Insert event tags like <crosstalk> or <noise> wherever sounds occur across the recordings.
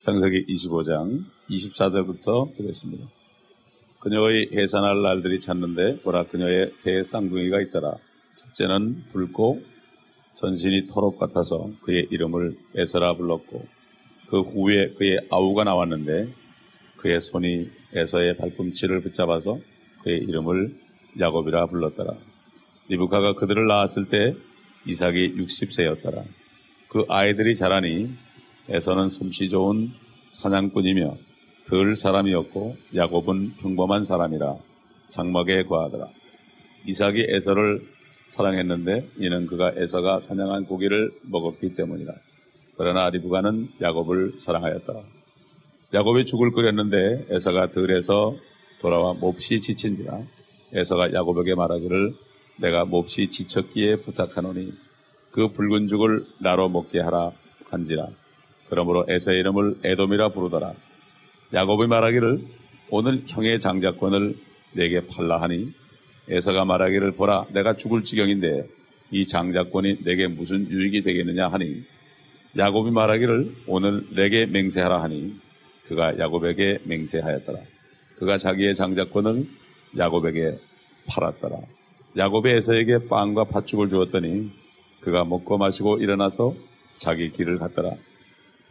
창세기 25장 24절부터 보겠습니다. 그녀의 해산할 날들이 찼는데 보라 그녀의 대쌍둥이가 있더라. 첫째는 붉고 전신이 토록 같아서 그의 이름을 에서라 불렀고 그 후에 그의 아우가 나왔는데 그의 손이 에서의 발꿈치를 붙잡아서 그의 이름을 야곱이라 불렀더라. 리브카가 그들을 낳았을 때 이삭이 60세였더라. 그 아이들이 자라니 에서는 솜씨 좋은 사냥꾼이며 덜 사람이었고 야곱은 평범한 사람이라 장막에 거하더라. 이삭이 에서를 사랑했는데 이는 그가 에서가 사냥한 고기를 먹었기 때문이라. 그러나 리브가는 야곱을 사랑하였더라. 야곱이 죽을 끓였는데 에서가 들에서 돌아와 몹시 지친지라 에서가 야곱에게 말하기를 내가 몹시 지쳤기에 부탁하노니 그 붉은 죽을 나로 먹게 하라 한지라 그러므로 에서의 이름을 에돔이라 부르더라 야곱이 말하기를 오늘 형의 장자권을 내게 팔라 하니 에서가 말하기를 보라 내가 죽을 지경인데 이 장자권이 내게 무슨 유익이 되겠느냐 하니 야곱이 말하기를 오늘 내게 맹세하라 하니 그가 야곱에게 맹세하였더라. 그가 자기의 장자권을 야곱에게 팔았더라. 야곱이 에서에게 빵과 팥죽을 주었더니 그가 먹고 마시고 일어나서 자기 길을 갔더라.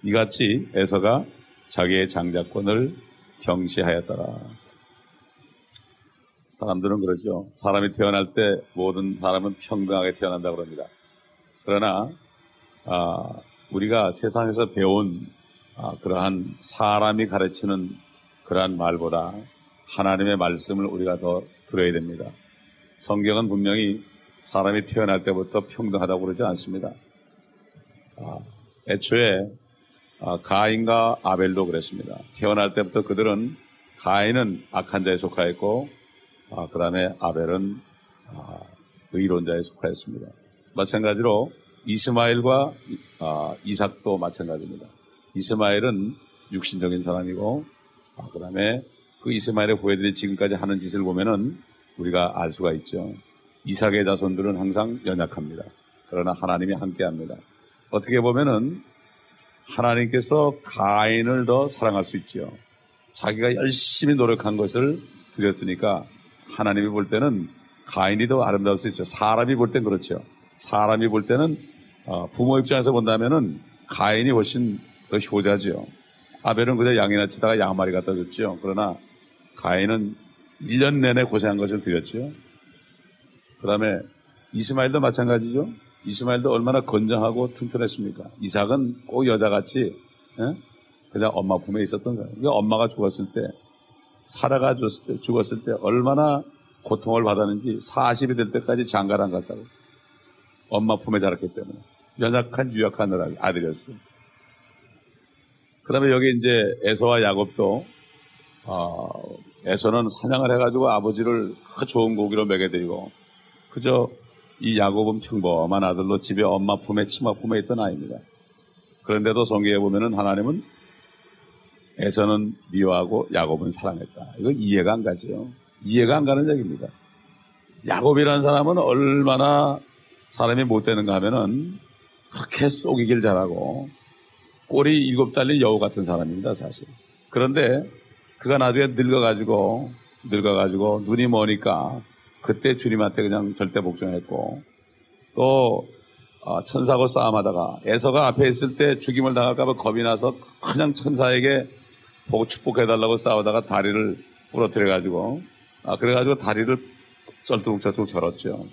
이같이 에서가 자기의 장자권을 경시하였더라. 사람들은 그러죠. 사람이 태어날 때 모든 사람은 평등하게 태어난다 그럽니다. 그러나 아, 우리가 세상에서 배운 아, 그러한 사람이 가르치는 그러한 말보다 하나님의 말씀을 우리가 더 들어야 됩니다. 성경은 분명히 사람이 태어날 때부터 평등하다고 그러지 않습니다. 아, 애초에 아, 가인과 아벨도 그랬습니다. 태어날 때부터 그들은 가인은 악한 자에 속하였고 아, 그 다음에 아벨은 아, 의론자에 속하였습니다. 마찬가지로 이스마엘과 아, 이삭도 마찬가지입니다. 이스마엘은 육신적인 사람이고 아, 그 다음에 그 이스마엘의 후예들이 지금까지 하는 짓을 보면은 우리가 알 수가 있죠. 이삭의 자손들은 항상 연약합니다. 그러나 하나님이 함께합니다. 어떻게 보면은 하나님께서 가인을 더 사랑할 수 있죠. 자기가 열심히 노력한 것을 드렸으니까 하나님이 볼 때는 가인이 더 아름다울 수 있죠. 사람이 볼 땐 그렇죠. 사람이 볼 때는 어, 부모 입장에서 본다면은 가인이 훨씬 더 효자죠. 아벨은 그저 양이나 치다가 양 마리 갖다 줬죠. 그러나 가인은 1년 내내 고생한 것을 드렸죠. 그 다음에 이스마일도 마찬가지죠. 이스마일도 얼마나 건장하고 튼튼했습니까? 이삭은 꼭 여자같이 예? 그냥 엄마 품에 있었던 거예요. 그러니까 엄마가 죽었을 때 사라가 죽었을 때, 죽었을 때 얼마나 고통을 받았는지 40이 될 때까지 장가를 안 갔다고. 엄마 품에 자랐기 때문에. 연약한 유약한 아들이었어요. 그 다음에 여기 이제 에서와 야곱도, 어, 에서는 사냥을 해가지고 아버지를 그 좋은 고기로 먹여드리고, 그저 이 야곱은 평범한 아들로 집에 엄마 품에 치마 품에 있던 아이입니다. 그런데도 성경에 보면은 하나님은 에서는 미워하고 야곱은 사랑했다. 이거 이해가 안 가죠. 이해가 안 가는 얘기입니다. 야곱이라는 사람은 얼마나 사람이 못 되는가 하면은 그렇게 쏘기길 잘하고 꼬리 일곱 달린 여우 같은 사람입니다, 사실. 그런데 그가 나중에 늙어가지고, 늙어가지고 눈이 머니까 그때 주님한테 그냥 절대 복종했고 또 어, 천사하고 싸움하다가 에서가 앞에 있을 때 죽임을 당할까봐 겁이 나서 그냥 천사에게 보고 축복해달라고 싸우다가 다리를 부러뜨려가지고 아, 그래가지고 다리를 쩔뚝쩔뚝 절었죠.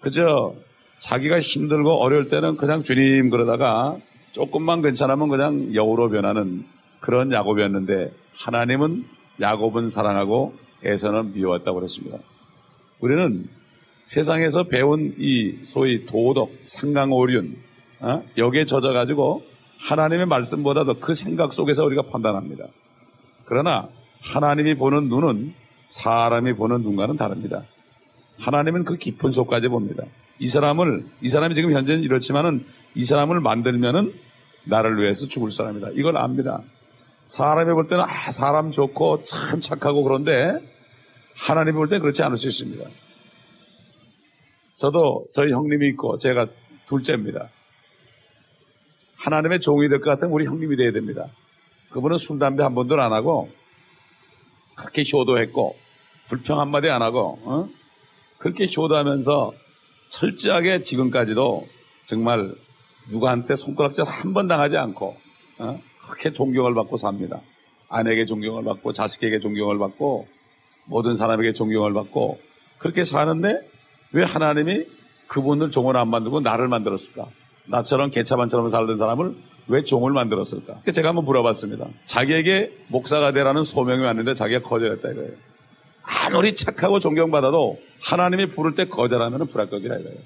그죠? 자기가 힘들고 어려울 때는 그냥 주님 그러다가 조금만 괜찮으면 그냥 여우로 변하는 그런 야곱이었는데 하나님은 야곱은 사랑하고 에서는 미워했다고 그랬습니다. 우리는 세상에서 배운 이 소위 도덕, 상강오륜 어? 여기에 젖어가지고 하나님의 말씀보다 도그 생각 속에서 우리가 판단합니다. 그러나 하나님이 보는 눈은 사람이 보는 눈과는 다릅니다. 하나님은 그 깊은 속까지 봅니다. 이 사람을 이 사람이 지금 현재는 이렇지만은 이 사람을 만들면은 나를 위해서 죽을 사람이다. 이걸 압니다. 사람이 볼 때는 아 사람 좋고 참 착하고 그런데 하나님 볼 때 그렇지 않을 수 있습니다. 저도 저희 형님이 있고 제가 둘째입니다. 하나님의 종이 될 것 같으면 우리 형님이 돼야 됩니다. 그분은 술, 담배 한 번도 안 하고 그렇게 효도했고 불평 한마디 안 하고 어? 그렇게 효도하면서 철저하게 지금까지도 정말 누구한테 손가락질 한 번 당하지 않고 어? 그렇게 존경을 받고 삽니다. 아내에게 존경을 받고 자식에게 존경을 받고 모든 사람에게 존경을 받고 그렇게 사는데 왜 하나님이 그분을 종을 안 만들고 나를 만들었을까? 나처럼 개차반처럼 살던 사람을 왜 종을 만들었을까? 제가 한번 물어봤습니다. 자기에게 목사가 되라는 소명이 왔는데 자기가 거절했다 이거예요. 아무리 착하고 존경받아도 하나님이 부를 때 거절하면 불합격이라 이거예요.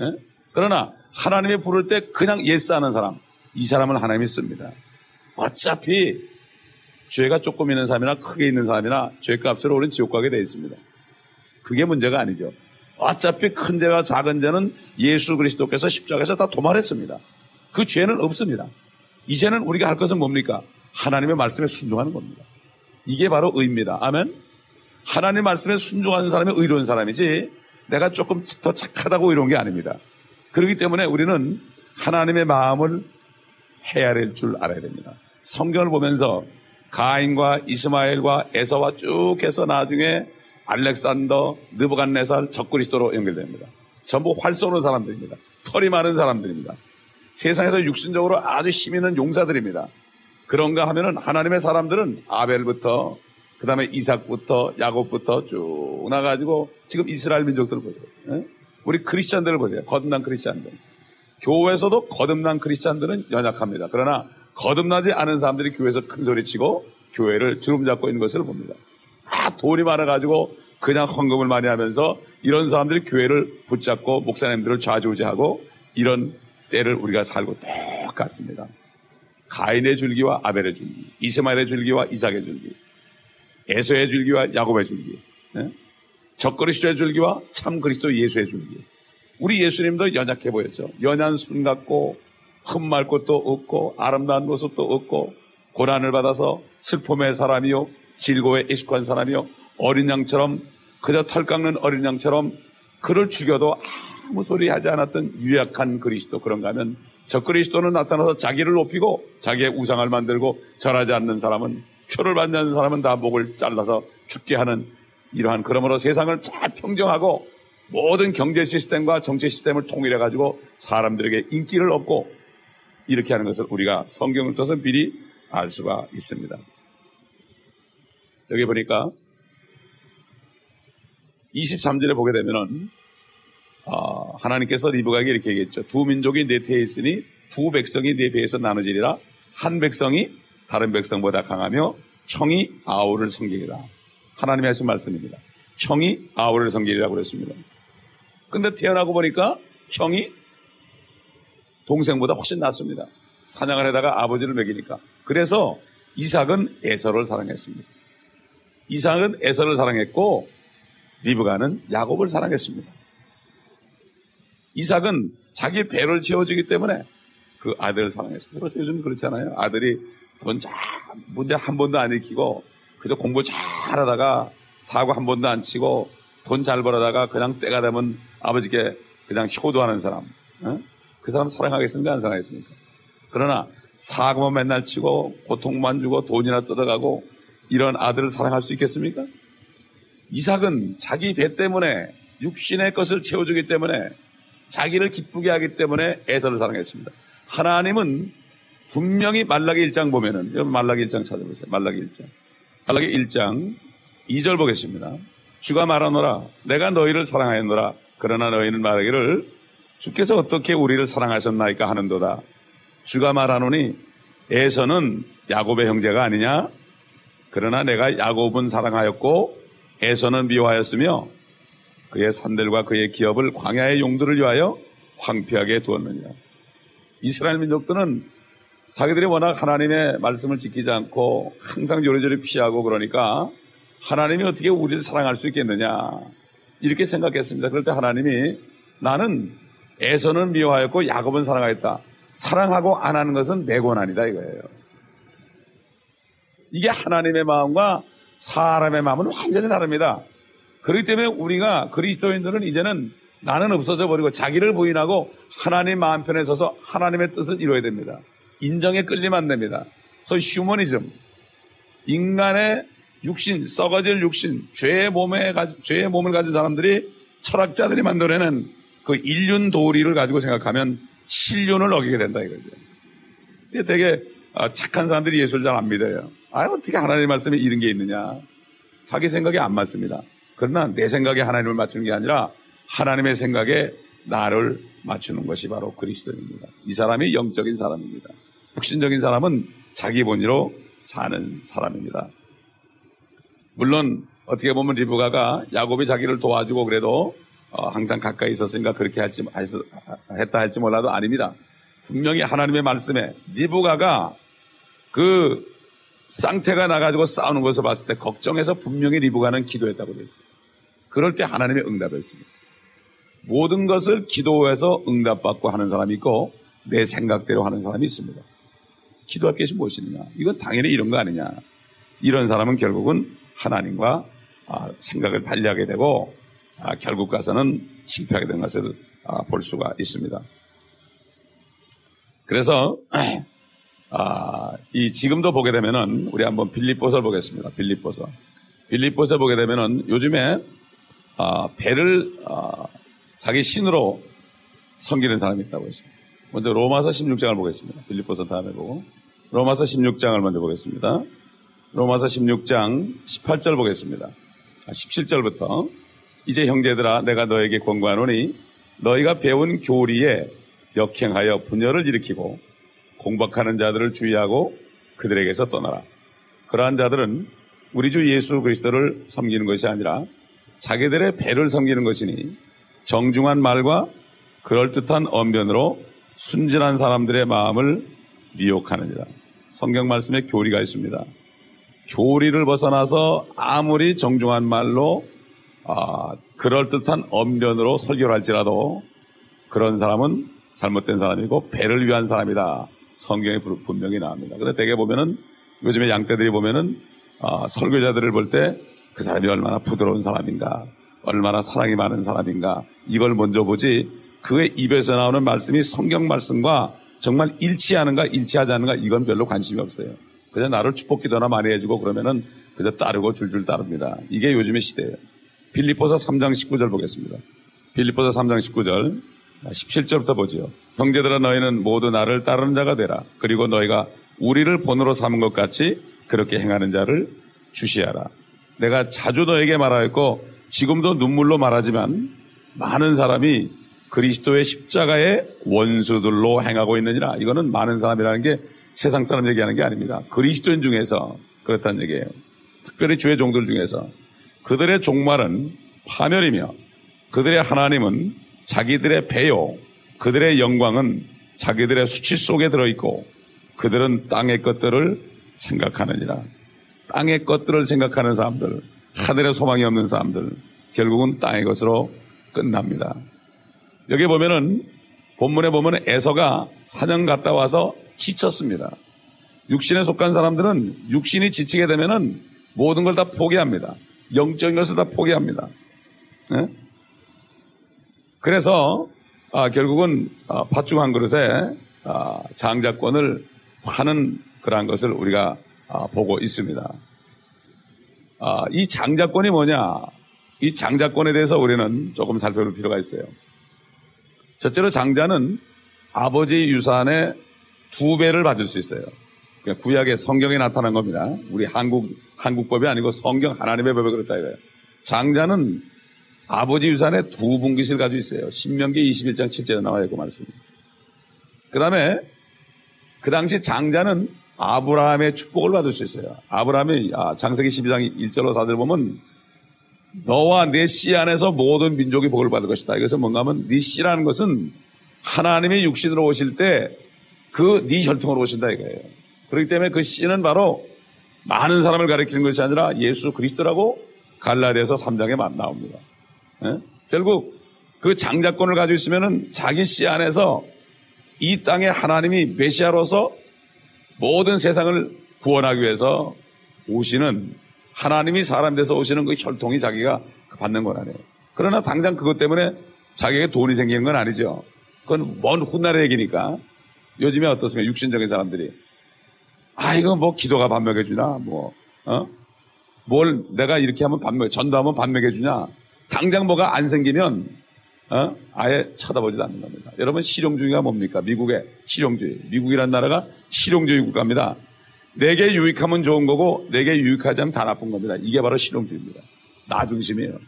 예? 그러나 하나님이 부를 때 그냥 예스하는 사람, 이 사람은 하나님이 씁니다. 어차피 죄가 조금 있는 사람이나 크게 있는 사람이나 죄값으로 우리는 지옥 가게 되어 있습니다. 그게 문제가 아니죠. 어차피 큰 죄와 작은 죄는 예수 그리스도께서 십자가에서 다 도말했습니다. 그 죄는 없습니다. 이제는 우리가 할 것은 뭡니까? 하나님의 말씀에 순종하는 겁니다. 이게 바로 의입니다. 아멘. 하나님의 말씀에 순종하는 사람이 의로운 사람이지 내가 조금 더 착하다고 이런 게 아닙니다. 그렇기 때문에 우리는 하나님의 마음을 헤아릴 줄 알아야 됩니다. 성경을 보면서 가인과 이스마엘과 에서와 쭉 해서 나중에 알렉산더, 느부갓네살, 적그리스도로 연결됩니다. 전부 활 쏘는 사람들입니다. 털이 많은 사람들입니다. 세상에서 육신적으로 아주 힘 있는 용사들입니다. 그런가 하면은 하나님의 사람들은 아벨부터 그 다음에 이삭부터 야곱부터 쭉 나가지고 지금 이스라엘 민족들을 보세요. 예? 우리 크리스찬들을 보세요. 거듭난 크리스찬들. 교회에서도 거듭난 크리스찬들은 연약합니다. 그러나 거듭나지 않은 사람들이 교회에서 큰 소리 치고 교회를 주름 잡고 있는 것을 봅니다. 아, 돈이 많아가지고 그냥 헌금을 많이 하면서 이런 사람들이 교회를 붙잡고 목사님들을 좌지우지하고 이런 때를 우리가 살고 똑같습니다. 가인의 줄기와 아벨의 줄기, 이스마엘의 줄기와 이삭의 줄기, 에서의 줄기와 야곱의 줄기, 네? 적그리스도의 줄기와 참 그리스도 예수의 줄기. 우리 예수님도 연약해 보였죠. 연한 순 같고 흠말 것도 없고 아름다운 모습도 없고 고난을 받아서 슬픔의 사람이요 질고에 익숙한 사람이요 어린 양처럼 그저 털 깎는 어린 양처럼 그를 죽여도 아무 소리 하지 않았던 유약한 그리스도. 그런가 하면 저 그리스도는 나타나서 자기를 높이고 자기의 우상을 만들고 절하지 않는 사람은 표를 받지 않는 사람은 다 목을 잘라서 죽게 하는 이러한 그러므로 세상을 잘 평정하고 모든 경제 시스템과 정치 시스템을 통일해 가지고 사람들에게 인기를 얻고 이렇게 하는 것을 우리가 성경을 통해서 미리 알 수가 있습니다. 여기 보니까 23절에 보게 되면은 어, 하나님께서 리브가에게 이렇게 얘기했죠. 두 민족이 내 태에 있으니 두 백성이 내 배에서 나눠지리라. 한 백성이 다른 백성보다 강하며 형이 아우를 섬기리라. 하나님의 하신 말씀입니다. 형이 아우를 섬기리라고 그랬습니다. 근데 태어나고 보니까 형이 동생보다 훨씬 낫습니다. 사냥을 하다가 아버지를 먹이니까. 그래서 이삭은 에서를 사랑했습니다. 이삭은 에서를 사랑했고 리브가는 야곱을 사랑했습니다. 이삭은 자기 배를 채워주기 때문에 그 아들을 사랑했습니다. 그래서 요즘 그렇잖아요. 아들이 돈 잘, 문제 한 번도 안 익히고 그저 공부 잘 하다가 사고 한 번도 안 치고 돈 잘 벌어다가 그냥 때가 되면 아버지께 그냥 효도하는 사람. 어? 그 사람 사랑하겠습니까? 안 사랑하겠습니까? 그러나 사고만 맨날 치고 고통만 주고 돈이나 뜯어가고 이런 아들을 사랑할 수 있겠습니까? 이삭은 자기 배 때문에 육신의 것을 채워주기 때문에 자기를 기쁘게 하기 때문에 에서를 사랑했습니다. 하나님은 분명히 말라기 1장 보면은 여러분 말라기 1장 찾아보세요. 말라기 1장. 말라기 1장 2절 보겠습니다. 주가 말하노라 내가 너희를 사랑하였노라 그러나 너희는 말하기를 주께서 어떻게 우리를 사랑하셨나이까 하는도다. 주가 말하노니 에서는 야곱의 형제가 아니냐? 그러나 내가 야곱은 사랑하였고 에서는 미워하였으며 그의 산들과 그의 기업을 광야의 용도를 위하여 황폐하게 두었느냐. 이스라엘 민족들은 자기들이 워낙 하나님의 말씀을 지키지 않고 항상 요리조리 피하고 그러니까 하나님이 어떻게 우리를 사랑할 수 있겠느냐. 이렇게 생각했습니다. 그럴 때 하나님이 나는 에서는 미워하였고 야곱은 사랑하였다. 사랑하고 안 하는 것은 내 권한이다 이거예요. 이게 하나님의 마음과 사람의 마음은 완전히 다릅니다. 그렇기 때문에 우리가 그리스도인들은 이제는 나는 없어져 버리고 자기를 부인하고 하나님 마음 편에 서서 하나님의 뜻을 이루어야 됩니다. 인정에 끌리면 안 됩니다. 소위 휴머니즘. 인간의 육신, 썩어질 육신, 죄의 몸에, 가- 죄의 몸을 가진 사람들이 철학자들이 만들어낸 그 인륜 도리를 가지고 생각하면 신륜을 어기게 된다 이거죠. 근데 되게 아, 착한 사람들이 예수를 잘 안 믿어요. 아, 어떻게 하나님의 말씀에 이런 게 있느냐. 자기 생각에 안 맞습니다. 그러나 내 생각에 하나님을 맞추는 게 아니라 하나님의 생각에 나를 맞추는 것이 바로 그리스도입니다. 이 사람이 영적인 사람입니다. 육신적인 사람은 자기 본의로 사는 사람입니다. 물론 어떻게 보면 리브가가 야곱이 자기를 도와주고 그래도 어, 항상 가까이 있었으니까 그렇게 할지 했다 할지 몰라도 아닙니다. 분명히 하나님의 말씀에 리브가가 그 쌍태가 나가지고 싸우는 것을 봤을 때 걱정해서 분명히 리브가는 기도했다고 되어 있어요. 그럴 때 하나님의 응답을 했습니다. 모든 것을 기도해서 응답받고 하는 사람이 있고 내 생각대로 하는 사람이 있습니다. 기도할 것이 무엇이냐? 이건 당연히 이런 거 아니냐? 이런 사람은 결국은 하나님과 아, 생각을 달리하게 되고 아, 결국 가서는 실패하게 된 것을 아, 볼 수가 있습니다. 그래서 <clears throat> 아, 이 지금도 보게 되면은 우리 한번 빌립보서를 보겠습니다. 빌립보서. 빌립보서 보게 되면은 요즘에 아, 배를 아, 자기 신으로 섬기는 사람이 있다고 했습니다. 먼저 로마서 16장을 보겠습니다. 빌립보서 다음에 보고 로마서 16장을 먼저 보겠습니다. 로마서 16장 18절 보겠습니다. 아, 17절부터 이제 형제들아 내가 너에게 권고하노니 너희가 배운 교리에 역행하여 분열을 일으키고 공박하는 자들을 주의하고 그들에게서 떠나라. 그러한 자들은 우리 주 예수 그리스도를 섬기는 것이 아니라 자기들의 배를 섬기는 것이니 정중한 말과 그럴듯한 언변으로 순진한 사람들의 마음을 미혹하느니라. 성경 말씀에 교리가 있습니다. 교리를 벗어나서 아무리 정중한 말로 아, 그럴듯한 언변으로 설교를 할지라도 그런 사람은 잘못된 사람이고 배를 위한 사람이다. 성경에 부- 분명히 나옵니다. 근데 대개 보면은 요즘에 양떼들이 보면은 아, 설교자들을 볼 때 그 사람이 얼마나 부드러운 사람인가, 얼마나 사랑이 많은 사람인가 이걸 먼저 보지 그의 입에서 나오는 말씀이 성경 말씀과 정말 일치하는가 일치하지 않는가 이건 별로 관심이 없어요. 그냥 나를 축복 기도나 많이 해주고 그러면은 그저 따르고 줄줄 따릅니다. 이게 요즘의 시대예요. 빌립보서 3장 19절 보겠습니다. 빌립보서 3장 19절 17절부터 보지요. 형제들아 너희는 모두 나를 따르는 자가 되라. 그리고 너희가 우리를 본으로 삼은 것 같이 그렇게 행하는 자를 주시하라. 내가 자주 너에게 말하였고 지금도 눈물로 말하지만 많은 사람이 그리스도의 십자가의 원수들로 행하고 있느니라. 이거는 많은 사람이라는 게 세상 사람 얘기하는 게 아닙니다. 그리스도인 중에서 그렇다는 얘기예요. 특별히 주의 종들 중에서 그들의 종말은 파멸이며 그들의 하나님은 자기들의 배요 그들의 영광은 자기들의 수치 속에 들어있고 그들은 땅의 것들을 생각하느니라. 땅의 것들을 생각하는 사람들, 하늘의 소망이 없는 사람들, 결국은 땅의 것으로 끝납니다. 여기 보면은 본문에 보면 에서가 사냥 갔다 와서 지쳤습니다. 육신에 속한 사람들은 육신이 지치게 되면은 모든 걸 다 포기합니다. 영적인 것을 다 포기합니다. 예? 그래서 아, 결국은 아, 팥죽 한 그릇에 아, 장자권을 하는 그러한 것을 우리가 아, 보고 있습니다. 아, 이 장자권이 뭐냐? 이 장자권에 대해서 우리는 조금 살펴볼 필요가 있어요. 첫째로 장자는 아버지 유산의 두 배를 받을 수 있어요. 그러니까 구약의 성경에 나타난 겁니다. 우리 한국, 한국법이 아니고 성경 하나님의 법에 그렇다 이거예요. 장자는 아버지 유산의 두 분깃을 가지고 있어요. 신명기 21장 7절에 나와 있고 말씀입니다. 그 다음에 그 당시 장자는 아브라함의 축복을 받을 수 있어요. 아브라함이 아, 장세기 12장 1절로 4절 보면 너와 내씨 안에서 모든 민족이 복을 받을 것이다. 이것은 뭔가 하면 네 씨라는 것은 하나님의 육신으로 오실 때 그 네 혈통으로 오신다 이거예요. 그렇기 때문에 그 씨는 바로 많은 사람을 가리키는 것이 아니라 예수 그리스도라고 갈라디아서 3장에 나옵니다. 예? 결국 그 장자권을 가지고 있으면은 자기 씨 안에서 이 땅에 하나님이 메시아로서 모든 세상을 구원하기 위해서 오시는 하나님이 사람 돼서 오시는 그 혈통이 자기가 받는 건 아니에요. 그러나 당장 그것 때문에 자기에게 돈이 생기는 건 아니죠. 그건 먼 훗날의 얘기니까. 요즘에 어떻습니까? 육신적인 사람들이. 아, 이거 뭐 기도가 밥 먹여주나, 뭐, 어? 뭘 내가 이렇게 하면 밥 먹여, 전도하면 밥 먹여주냐. 당장 뭐가 안 생기면, 어? 아예 쳐다보지도 않는 겁니다. 여러분, 실용주의가 뭡니까? 미국의 실용주의. 미국이란 나라가 실용주의 국가입니다. 내게 유익하면 좋은 거고, 내게 유익하지 않으면 다 나쁜 겁니다. 이게 바로 실용주의입니다. 나 중심이에요.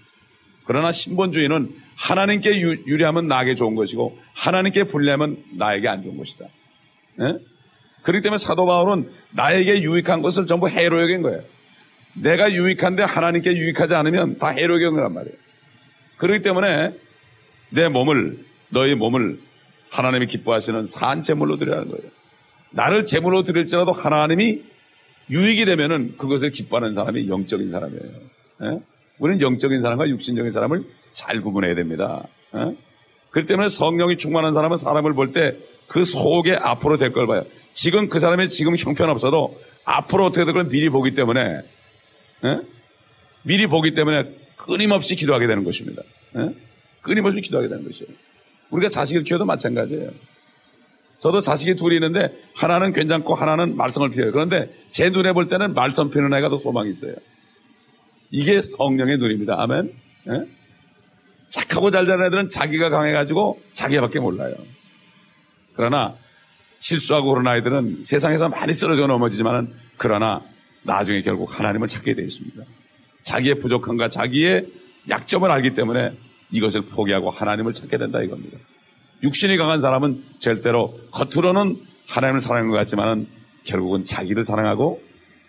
그러나 신본주의는 하나님께 유, 유리하면 나에게 좋은 것이고, 하나님께 불리하면 나에게 안 좋은 것이다. 예? 그렇기 때문에 사도 바울은 나에게 유익한 것을 전부 해로 여긴 거예요. 내가 유익한데 하나님께 유익하지 않으면 다 해로 여긴 거란 말이에요. 그렇기 때문에 내 몸을, 너의 몸을 하나님이 기뻐하시는 산 제물로 드리라는 거예요. 나를 제물로 드릴지라도 하나님이 유익이 되면은 그것을 기뻐하는 사람이 영적인 사람이에요. 예? 우리는 영적인 사람과 육신적인 사람을 잘 구분해야 됩니다. 예? 그렇기 때문에 성령이 충만한 사람은 사람을 볼 때 그 속에 앞으로 될 걸 봐요. 지금 그 사람이 지금 형편없어도 앞으로 어떻게 될걸 미리 보기 때문에 예? 미리 보기 때문에 끊임없이 기도하게 되는 것입니다. 예? 끊임없이 기도하게 되는 것이에요. 우리가 자식을 키워도 마찬가지예요. 저도 자식이 둘이 있는데 하나는 괜찮고 하나는 말썽을 피워요. 그런데 제 눈에 볼 때는 말썽 피우는 애가 더 소망이 있어요. 이게 성령의 눈입니다. 아멘. 예? 착하고 잘 되는 애들은 자기가 강해가지고 자기밖에 몰라요. 그러나 실수하고 그런 아이들은 세상에서 많이 쓰러져 넘어지지만은 그러나 나중에 결국 하나님을 찾게 되어 있습니다. 자기의 부족함과 자기의 약점을 알기 때문에 이것을 포기하고 하나님을 찾게 된다 이겁니다. 육신이 강한 사람은 절대로 겉으로는 하나님을 사랑하는 것 같지만은 결국은 자기를 사랑하고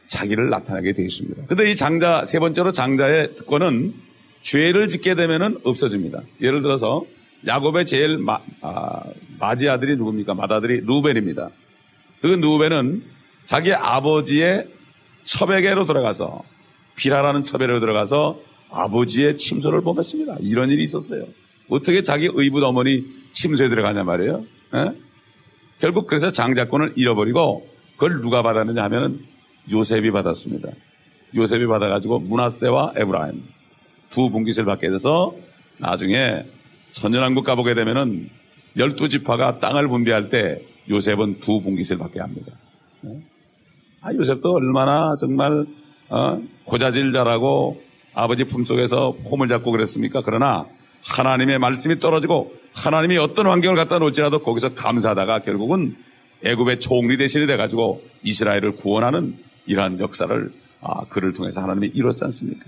자기를 나타내게 되어 있습니다. 근데 이 장자, 세 번째로 장자의 특권은 죄를 짓게 되면은 없어집니다. 예를 들어서 야곱의 제일 마, 아, 지 아들이 누굽니까? 맏아들이 루벤입니다. 그 루벤은 자기 아버지의 첩에게로 들어가서 비라라는 첩에로 들어가서 아버지의 침소를 범했습니다. 이런 일이 있었어요. 어떻게 자기 의붓 어머니 침소에 들어가냐 말이에요. 에? 결국 그래서 장자권을 잃어버리고 그걸 누가 받았느냐 하면은 요셉이 받았습니다. 요셉이 받아가지고 문하세와 에브라임 두 분깃을 받게 돼서 나중에 천연왕국 가보게 되면은 열두 지파가 땅을 분배할 때 요셉은 두 분깃을 받게 합니다. 아, 요셉도 얼마나 정말 어, 고자질 잘하고 아버지 품속에서 폼을 잡고 그랬습니까? 그러나 하나님의 말씀이 떨어지고 하나님이 어떤 환경을 갖다 놓을지라도 거기서 감사하다가 결국은 애굽의 총리 대신이 돼가지고 이스라엘을 구원하는 이러한 역사를 아, 그를 통해서 하나님이 이뤘지 않습니까?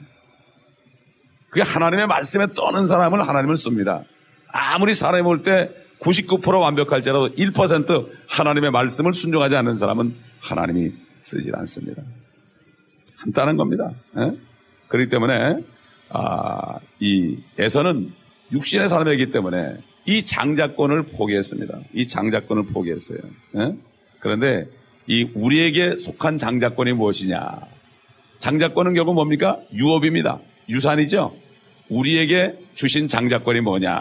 그게 하나님의 말씀에 떠는 사람을 하나님을 씁니다. 아무리 사람이 볼 때 99% 완벽할지라도 1% 하나님의 말씀을 순종하지 않는 사람은 하나님이 쓰질 않습니다. 간단한 겁니다. 에? 예? 그렇기 때문에 아, 이 에서는 육신의 사람이기 때문에 이 장자권을 포기했습니다. 이 장자권을 포기했어요. 에? 예? 그런데 이 우리에게 속한 장자권이 무엇이냐? 장자권은 결국 뭡니까? 유업입니다. 유산이죠. 우리에게 주신 장자권이 뭐냐?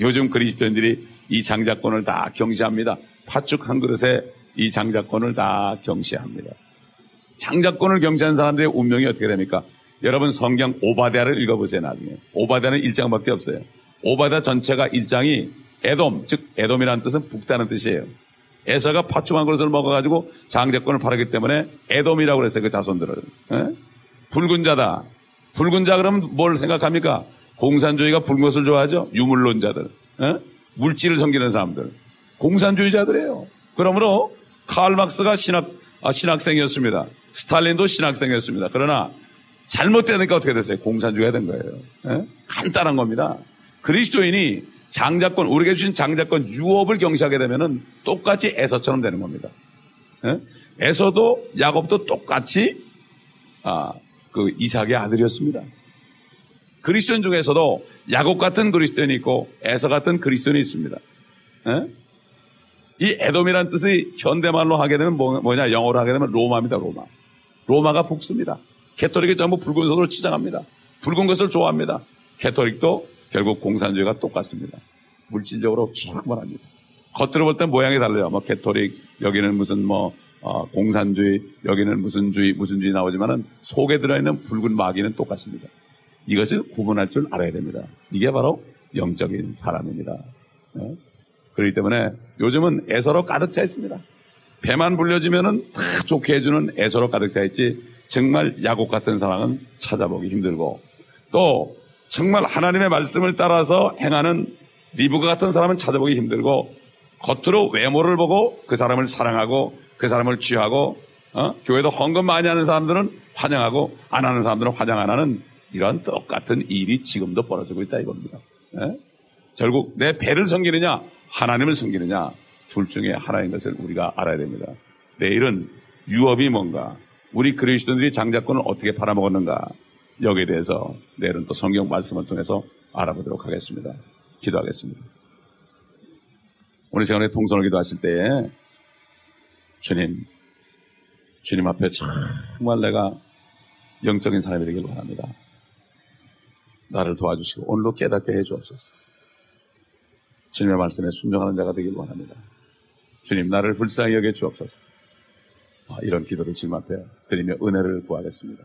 요즘 그리스도인들이 이 장자권을 다 경시합니다. 팥죽 한 그릇에 이 장자권을 다 경시합니다. 장자권을 경시하는 사람들의 운명이 어떻게 됩니까? 여러분 성경 오바데아를 읽어보세요 나중에. 오바데아는 1장밖에 없어요. 오바데아 전체가 1장이 에돔, 즉 에돔이라는 뜻은 북다는 뜻이에요. 에서가 팥죽 한 그릇을 먹어가지고 장자권을 팔았기 때문에 에돔이라고 그랬어요 그 자손들을. 에? 붉은 자다. 붉은 자 그러면 뭘 생각합니까? 공산주의가 붉은 것을 좋아하죠? 유물론자들. 에? 물질을 섬기는 사람들. 공산주의자들이에요. 그러므로 칼 막스가 신학, 아, 신학생이었습니다. 스탈린도 신학생이었습니다. 그러나 잘못되니까 어떻게 됐어요? 공산주의가 된 거예요. 에? 간단한 겁니다. 그리스도인이 장자권, 우리에게 주신 장자권 유업을 경시하게 되면은 똑같이 에서처럼 되는 겁니다. 에? 에서도 야곱도 똑같이 아, 그 이삭의 아들이었습니다. 그리스도인 중에서도 야곱 같은 그리스도인이 있고 에서 같은 그리스도인이 있습니다. 에? 이 에돔이라는 뜻이 현대말로 하게 되면 뭐, 냐 영어로 하게 되면 로마입니다. 로마. 로마가 붉습니다. 캐토릭이 전부 붉은 소를 치장합니다. 붉은 것을 좋아합니다. 캐토릭도 결국 공산주의가 똑같습니다. 물질적으로 충분합니다. 겉으로 볼 땐 모양이 달라요. 뭐 캐토릭 여기는 무슨 뭐 어, 공산주의 여기는 무슨 주의 무슨 주의 나오지만은 속에 들어있는 붉은 마귀는 똑같습니다. 이것을 구분할 줄 알아야 됩니다. 이게 바로 영적인 사람입니다. 네? 그렇기 때문에 요즘은 애서로 가득 차 있습니다. 배만 불려지면은 다 좋게 해주는 애서로 가득 차 있지 정말 야곱 같은 사람은 찾아보기 힘들고 또 정말 하나님의 말씀을 따라서 행하는 리브가 같은 사람은 찾아보기 힘들고 겉으로 외모를 보고 그 사람을 사랑하고 그 사람을 취하고 어? 교회도 헌금 많이 하는 사람들은 환영하고 안 하는 사람들은 환영 안 하는 이런 똑같은 일이 지금도 벌어지고 있다 이겁니다. 예? 결국 내 배를 섬기느냐 하나님을 섬기느냐 둘 중에 하나인 것을 우리가 알아야 됩니다. 내일은 유업이 뭔가 우리 그리스도인들이 장자권을 어떻게 팔아먹었는가 여기에 대해서 내일은 또 성경 말씀을 통해서 알아보도록 하겠습니다. 기도하겠습니다. 오늘 시간에 통성을 기도하실 때에 주님 주님 앞에 정말 내가 영적인 사람이 되길 원합니다. 나를 도와주시고 오늘도 깨닫게 해주옵소서. 주님의 말씀에 순종하는 자가 되길 원합니다. 주님 나를 불쌍히 여겨 주옵소서. 아, 이런 기도를 주님 앞에 드리며 은혜를 구하겠습니다.